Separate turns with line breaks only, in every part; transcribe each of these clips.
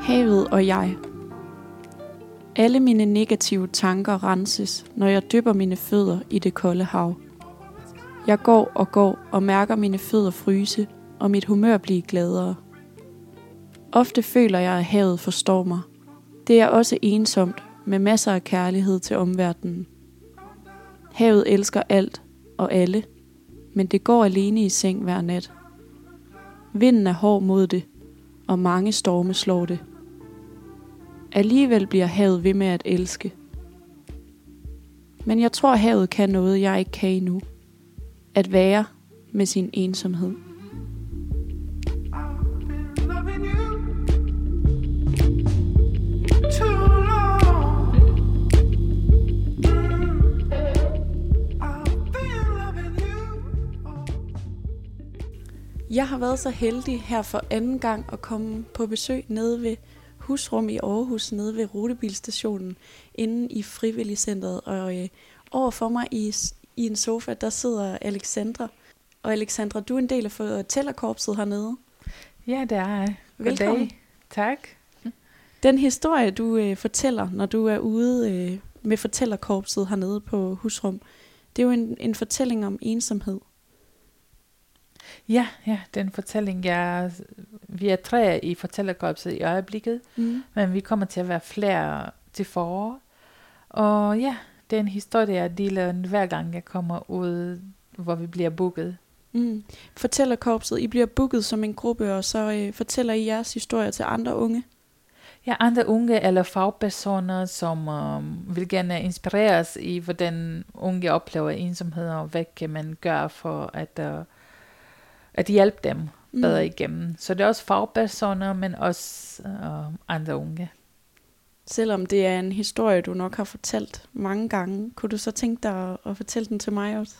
Havet og jeg. Alle mine negative tanker renses, når jeg dypper mine fødder i det kolde hav. Jeg går og går og mærker mine fødder fryse, og mit humør blive gladere. Ofte føler jeg, at havet forstår mig. Det er også ensomt, med masser af kærlighed til omverdenen. Havet elsker alt og alle, men det går alene i seng hver nat. Vinden er hård mod det, og mange storme slår det. Alligevel bliver havet ved med at elske. Men jeg tror, havet kan noget, jeg ikke kan endnu. At være med sin ensomhed. Jeg har været så heldig her for anden gang at komme på besøg nede ved husrum i Aarhus, nede ved rutebilstationen, inde i Frivilligcenteret. Og øh, overfor mig i, i en sofa, der sidder Alexandra. Og Alexandra, du er en del af fortællerkorpset hernede.
Ja, det er jeg.
Velkommen.
Tak.
Den historie, du øh, fortæller, når du er ude øh, med fortællerkorpset hernede på husrum, det er jo en, en fortælling om ensomhed.
Ja, ja, den fortælling, jeg, vi er tre i fortællerkorpset i øjeblikket,
Mm.
men vi kommer til at være flere til forår. Og ja, det er en historie, jeg deler hver gang jeg kommer ud, hvor vi bliver booket.
Mm. Fortællerkorpset, I bliver booket som en gruppe, og så øh, fortæller I jeres historier til andre unge.
Ja, andre unge eller fagpersoner, som um, vil gerne inspireres i, hvordan unge oplever ensomhed, og hvad kan man gøre for at, uh, at hjælpe dem
Mm.
bedre igennem. Så det er også fagpersoner, men også uh, andre unge.
Selvom det er en historie, du nok har fortalt mange gange, kunne du så tænke dig at, at fortælle den til mig også?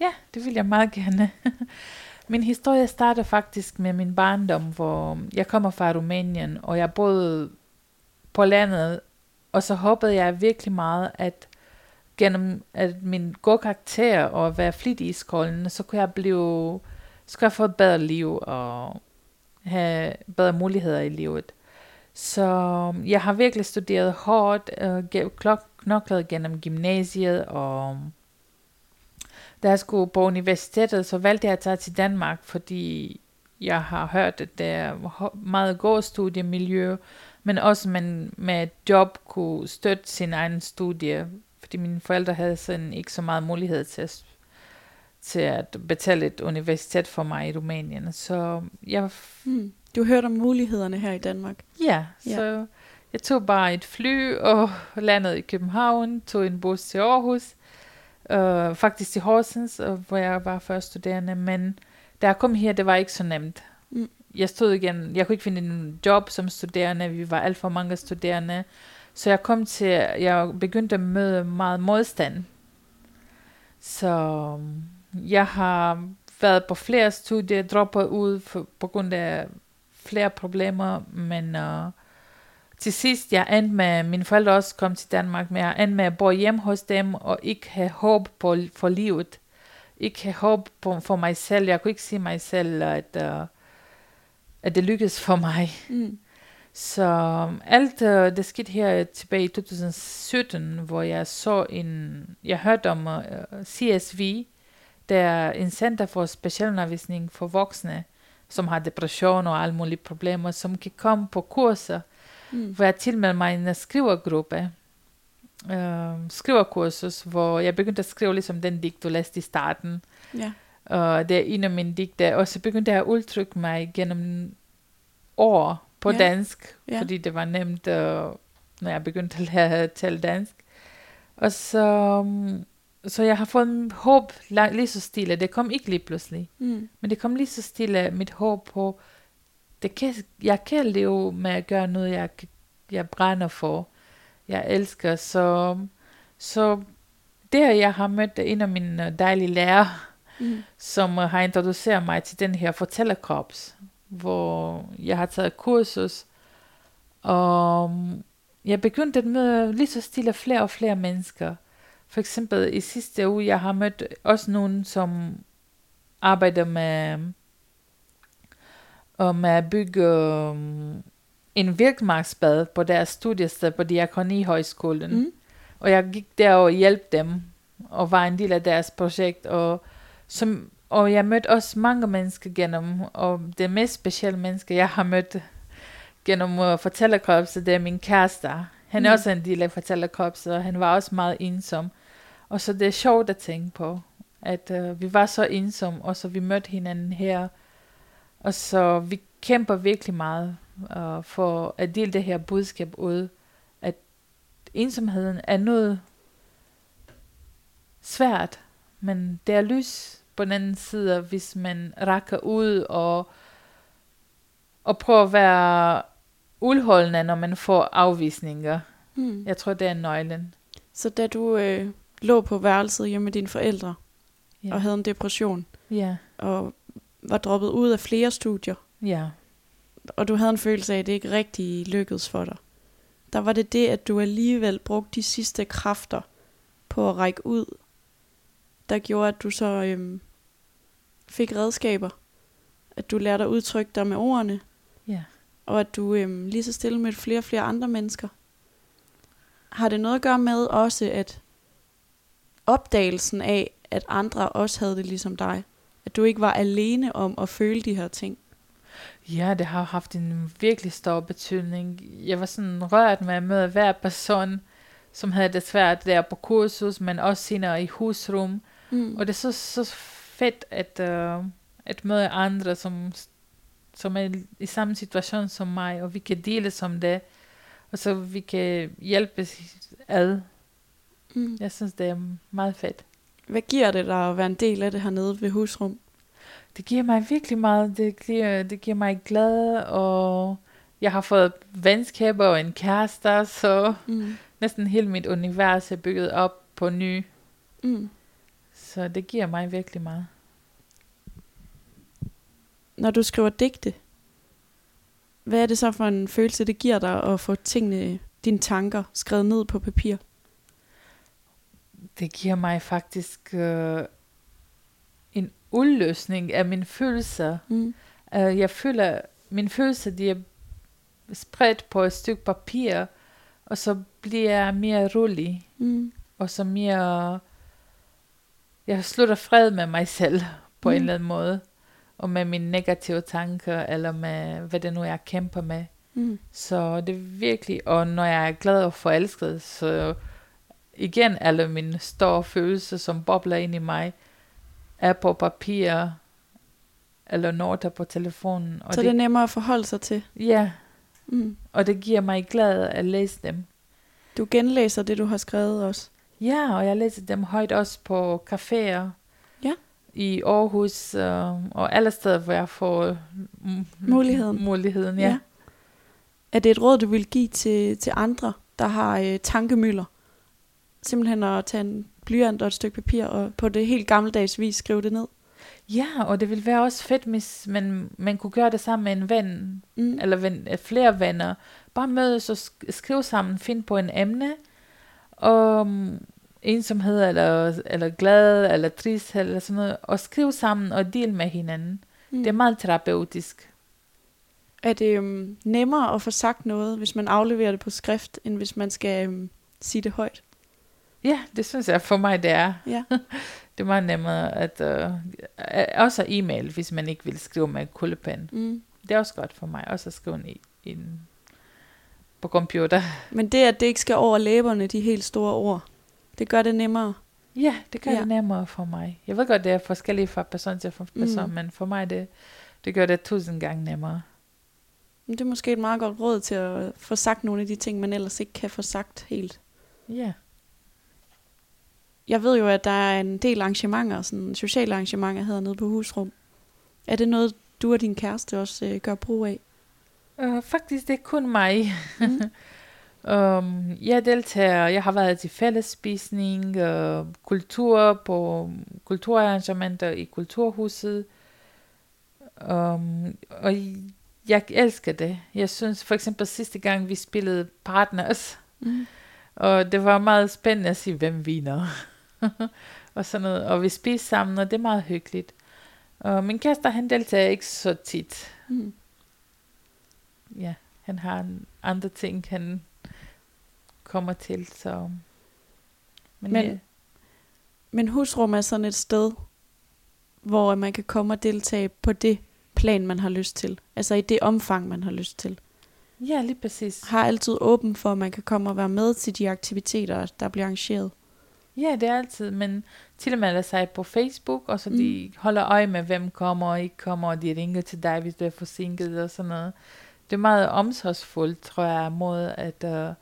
Ja, det vil jeg meget gerne. min historie starter faktisk med min barndom, hvor jeg kommer fra Rumænien, og jeg boede på landet, og så håbede jeg virkelig meget, at gennem at min gode karakter og at være flittig i skolen, så kunne jeg blive, skal jeg få et bedre liv og have bedre muligheder i livet. Så um, jeg har virkelig studeret hårdt, øh, klok- knoklet gennem gymnasiet, og um, da jeg skulle på universitetet, så valgte jeg at tage til Danmark, fordi jeg har hørt, at det er meget godt studiemiljø, men også man med et job kunne støtte sin egen studie, fordi mine forældre havde sådan ikke så meget mulighed til at, til at betale et universitet for mig i Rumænien. Så jeg,
Mm. Du hørte om mulighederne her i Danmark.
ja,
Ja.
så jeg tog bare et fly og landede i København, tog en bus til Aarhus, øh, faktisk til Horsens, hvor jeg var først studerende, men da jeg kom her, det var ikke så nemt.
Mm.
Jeg stod igen, jeg kunne ikke finde en job som studerende, vi var alt for mange studerende, så jeg kom til, jeg begyndte at møde meget modstand. Så jeg har været på flere studier, droppet ud for, på grund af flere problemer, men uh, til sidst, jeg endte med, mine forældre også kom til Danmark, men jeg endte med at bo hjem hos dem, og ikke have håb på, for livet. Ikke have håb på, for mig selv. Jeg kunne ikke sige mig selv, at, uh, at det lykkedes for mig.
Mm.
Så alt uh, det skete her tilbage i 2017, hvor jeg så en, jeg hørte om uh, CSV, der er en center for specialundervisning for voksne, som har depression og alle mulige problemer, som kan komme på kurser,
Mm.
hvor jeg tilmeldte mig en skrivergruppe, øh, skriverkursus, hvor jeg begyndte at skrive ligesom den digt, du læste i starten.
Ja.
Og det er en af mine digte, og så begyndte jeg at udtrykke mig gennem ord på
Ja.
dansk,
Ja.
fordi det var nemt, øh, når jeg begyndte at lære at tale dansk. Og så, mm, så jeg har fået mit håb lige så stille. Det kom ikke lige pludselig,
Mm.
men det kom lige så stille, mit håb på, det kan, jeg kan leve med at gøre noget, jeg, jeg brænder for. Jeg elsker, så, så der jeg har mødt en af mine dejlige lærere,
Mm.
som øh, har introduceret mig til den her fortællerkorps, hvor jeg har taget kursus, og mm, jeg begyndte at møde lige så stille flere og flere mennesker. For eksempel i sidste uge, jeg har mødt også nogen, som arbejder med om at bygge um, en virkmarksbad på deres studiested på Diakonihøjskolen. Mm. Og jeg gik der og hjalp dem, og var en del af deres projekt, og, som, og jeg mødte også mange mennesker gennem, og det mest specielle menneske, jeg har mødt gennem uh, fortællerkorpset, det er min kæreste. Han er mm. også en del af fortællerkorpset, og han var også meget ensom. Og så det er sjovt at tænke på, at uh, vi var så ensomme, og så vi mødte hinanden her. Og så vi kæmper virkelig meget uh, for at dele det her budskab ud, at ensomheden er noget svært, men det er lys på den anden side, hvis man rækker ud og, og prøver at være udholdende, når man får afvisninger. Mm. Jeg tror, det er nøglen.
Så da du øh, lå på værelset hjemme med dine forældre, ja. og havde en depression,
ja.
og var droppet ud af flere studier,
ja.
og du havde en følelse af, at det ikke rigtig lykkedes for dig, der var det det, at du alligevel brugte de sidste kræfter på at række ud, der gjorde, at du så øhm, fik redskaber, at du lærte at udtrykke dig med ordene. Og at du øhm, lige så stille mødte flere og flere andre mennesker. Har det noget at gøre med også, at opdagelsen af, at andre også havde det ligesom dig, at du ikke var alene om at føle de her ting?
Ja, det har haft en virkelig stor betydning. Jeg var sådan rørt med at møde hver person, som havde det svært der på kursus, men også senere i husrum. Mm. Og det er så, så fedt at, uh, at møde andre, som, som er i samme situation som mig, og vi kan dele som det, og så vi kan hjælpe ad. Mm. Jeg synes, det er meget fedt.
Hvad giver det dig at være en del af det hernede ved husrum?
Det giver mig virkelig meget. Det giver, det giver mig glad, og jeg har fået venskaber og en kæreste, så mm. næsten hele mit univers er bygget op på ny. Mm. Så det giver mig virkelig meget.
Når du skriver digte, hvad er det så for en følelse, det giver dig at få tingene, dine tanker, skrevet ned på papir?
Det giver mig faktisk øh, en udløsning af mine følelser. Mm. Uh, jeg føler, mine følelser, de er spredt på et stykke papir, og så bliver jeg mere rolig, mm. og så mere, jeg slutter fred med mig selv på mm. en eller anden måde, og med mine negative tanker, eller med hvad det nu er, jeg kæmper med. Mm. Så det er virkelig, og når jeg er glad og forelsket, så igen alle mine store følelser, som bobler ind i mig, er på papir, eller noter på telefonen.
Og så det, det er nemmere at forholde sig til?
Ja, mm. og det giver mig glad at læse dem.
Du genlæser det, du har skrevet også?
Ja, og jeg læser dem højt også på caféer. I Aarhus øh, og alle steder, hvor jeg får
muligheden.
muligheden ja. ja.
Er det et råd, du vil give til, til andre, der har øh, tankemøller? Simpelthen at tage en blyant og et stykke papir, og på det helt gammeldags vis skrive det ned.
Ja, og det ville være også fedt, hvis man, man kunne gøre det sammen med en ven, mm. eller ven, øh, flere venner. Bare mødes og skrive sammen, finde på en emne, om ensomhed, eller, eller glad, eller trist, eller sådan noget, og skrive sammen og dele med hinanden. Mm. Det er meget terapeutisk.
Er det um, nemmere at få sagt noget, hvis man afleverer det på skrift, end hvis man skal um, sige det højt?
Ja, det synes jeg for mig, det er.
Ja.
det er meget nemmere at... Uh, også e-mail, hvis man ikke vil skrive med kuglepen. Mm. Det er også godt for mig, også at skrive en, en på computer.
Men det, at det ikke skal over læberne, de helt store ord, det gør det nemmere.
Ja, det gør ja. det nemmere for mig. Jeg ved godt, det er forskelligt fra person til person, mm. men for mig, det, det gør det tusind gange nemmere.
Det er måske et meget godt råd til at få sagt nogle af de ting, man ellers ikke kan få sagt helt.
Ja
jeg ved jo, at der er en del arrangementer, sådan sociale arrangementer hedder nede på husrum. Er det noget, du og din kæreste også øh, gør brug af?
Uh, faktisk det er kun mig. Mm. um, jeg deltager, jeg har været til fællesspisning, uh, kultur på kulturarrangementer i Kulturhuset. Um, og jeg elsker det. Jeg synes for eksempel sidste gang, vi spillede Partners, mm. og det var meget spændende at sige, hvem vinder. og sådan noget. Og vi spiser sammen, og det er meget hyggeligt. Og min kæreste, han deltager ikke så tit. Mm. ja, han har andre ting, han kommer til, så...
Men-
ja,
Men husrum er sådan et sted, hvor man kan komme og deltage på det plan, man har lyst til. Altså i det omfang, man har lyst til.
ja, lige præcis.
Har altid åben for, at man kan komme og være med til de aktiviteter, der bliver arrangeret.
Ja, det er altid, men tilmelder sig på Facebook, og så
Mm.
de holder øje med, hvem kommer og ikke kommer, og de ringer til dig, hvis du er forsinket og sådan noget. Det er meget omsorgsfuldt, tror jeg, måde at, uh,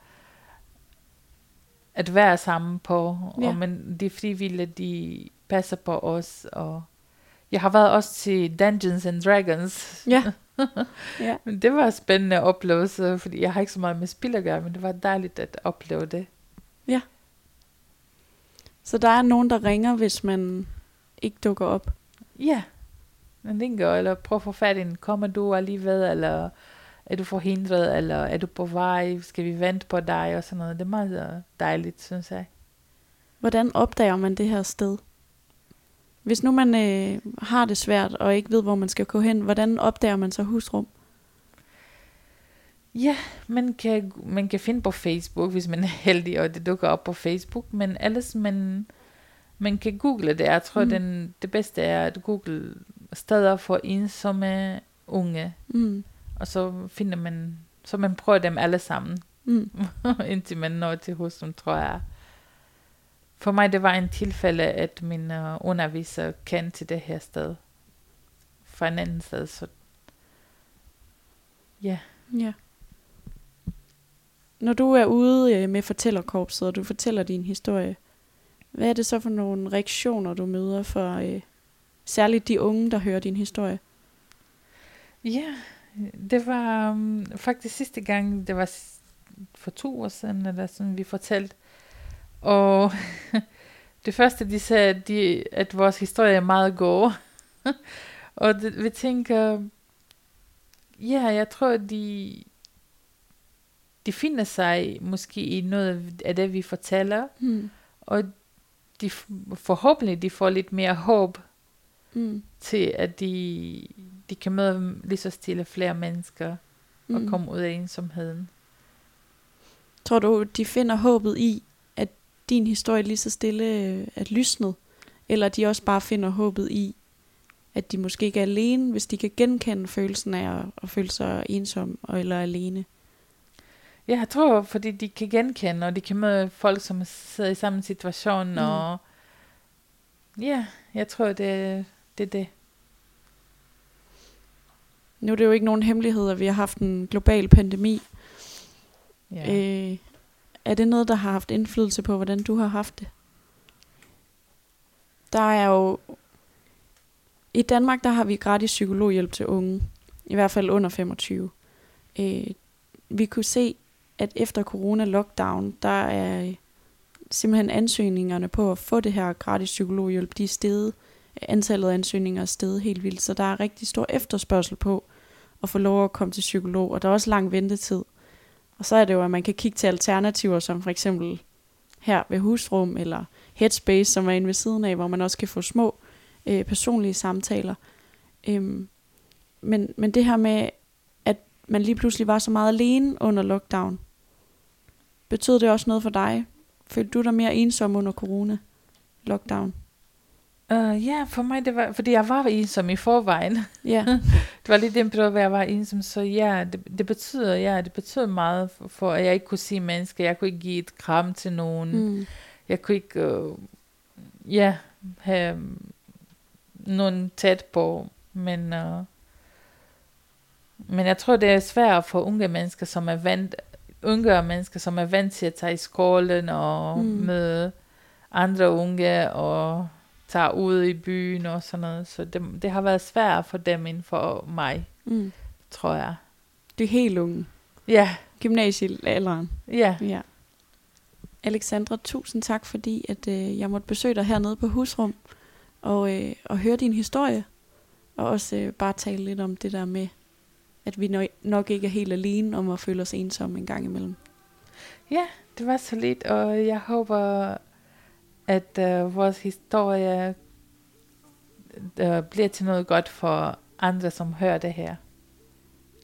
at være sammen på,
Ja.
og men de frivillige, de passer på os, og jeg har været også til Dungeons and Dragons,
Ja. ja.
men det var spændende oplevelse, fordi jeg har ikke så meget med spil at gøre, men det var dejligt at opleve det.
Så der er nogen, der ringer, hvis man ikke dukker op.
Ja, man ringer, eller prøv at få fat i en, kommer du alligevel, eller er du forhindret, eller er du på vej, skal vi vente på dig, og sådan noget. Det er meget øh, dejligt, synes jeg.
Hvordan opdager man det her sted? Hvis nu man øh, har det svært og ikke ved, hvor man skal gå hen, hvordan opdager man så husrum?
Ja, man kan, man kan finde på Facebook, hvis man er heldig, og det dukker op på Facebook, men ellers man, man kan google det. Jeg tror,
Mm.
mm. den, det bedste er at google steder for ensomme unge,
Mm.
Og så finder man, så man prøver dem alle sammen.
Mm.
indtil man når til husrum, tror jeg. For mig, det var en tilfælde, at min uh, underviser kendte til det her sted. Fra en anden sted, så ja.
Ja. Når du er ude øh, med fortællerkorpset, og du fortæller din historie, hvad er det så for nogle reaktioner, du møder for øh, særligt de unge, der hører din historie?
Ja, det var um, faktisk sidste gang, det var for to år siden, eller sådan, vi fortalte. Og det første, de sagde, at, de, at vores historie er meget god. og det, vi tænker, ja, jeg tror, de, de finder sig måske i noget af det, vi fortæller.
Mm.
Og de, forhåbentlig, de får lidt mere håb
Mm.
til, at de, de kan møde lige så stille flere mennesker og
Mm.
komme ud af ensomheden.
Tror du, de finder håbet i, at din historie lige så stille øh, er lysnet? Eller de også bare finder håbet i, at de måske ikke er alene, hvis de kan genkende følelsen af at, at føle sig ensom og eller alene?
Ja, jeg tror, fordi de kan genkende, og de kan møde folk, som sidder i samme situation, mm. og ja, jeg tror, det, det er det.
Nu er det jo ikke nogen hemmelighed, at vi har haft en global pandemi.
Ja.
Øh, er det noget, der har haft indflydelse på, hvordan du har haft det? Der er jo... I Danmark, der har vi gratis psykologhjælp til unge. I hvert fald under 25. Øh, vi kunne se, at efter corona-lockdown, der er simpelthen ansøgningerne på at få det her gratis psykologhjælp, de er steget. Antallet af ansøgninger er steget helt vildt, så der er rigtig stor efterspørgsel på at få lov at komme til psykolog, og der er også lang ventetid. Og så er det jo, at man kan kigge til alternativer, som for eksempel her ved Husrum, eller Headspace, som er inde ved siden af, hvor man også kan få små øh, personlige samtaler. Øhm, men, men det her med, at man lige pludselig var så meget alene under lockdown, betød det også noget for dig? Følte du dig mere ensom under corona-lockdown?
Uh, ja, for mig, det var, fordi jeg var ensom i forvejen.
Ja.
Det var lige den periode, hvor jeg var ensom, så ja, det, det betyder, ja, det betyder meget for, for, at jeg ikke kunne se mennesker. Jeg kunne ikke give et kram til nogen.
Mm.
Jeg kunne ikke, uh, ja, have nogen tæt på, men, uh, men jeg tror, det er svært for unge mennesker, som er vant, unge mennesker, som er vant til at tage i skolen og
Mm.
mm. møde andre unge og tage ud i byen og sådan noget. Så det, det har været svært for dem end for mig,
Mm.
tror jeg.
Det er helt unge.
Ja,
Gymnasiealderen.
ja.
Ja. Alexandra, tusind tak, fordi at, øh, jeg måtte besøge dig hernede på Husrum og, øh, og høre din historie. Og også øh, bare tale lidt om det der med, at vi nok, nok ikke er helt alene om at føle os ensomme en gang imellem.
Ja, det var så lidt, og jeg håber, at uh, vores historie uh, bliver til noget godt for andre, som hører det her.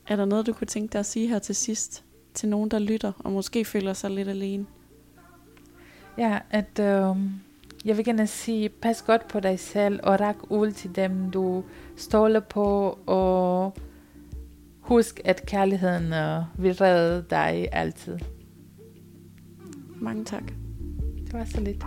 Er der noget, du kunne tænke dig at sige her til sidst? Til nogen, der lytter og måske føler sig lidt alene?
Ja, at øh, jeg vil gerne sige, pas godt på dig selv og rak ud til dem, du stoler på, og husk, at kærligheden øh, vil redde dig altid.
Mange tak.
Det var så lidt.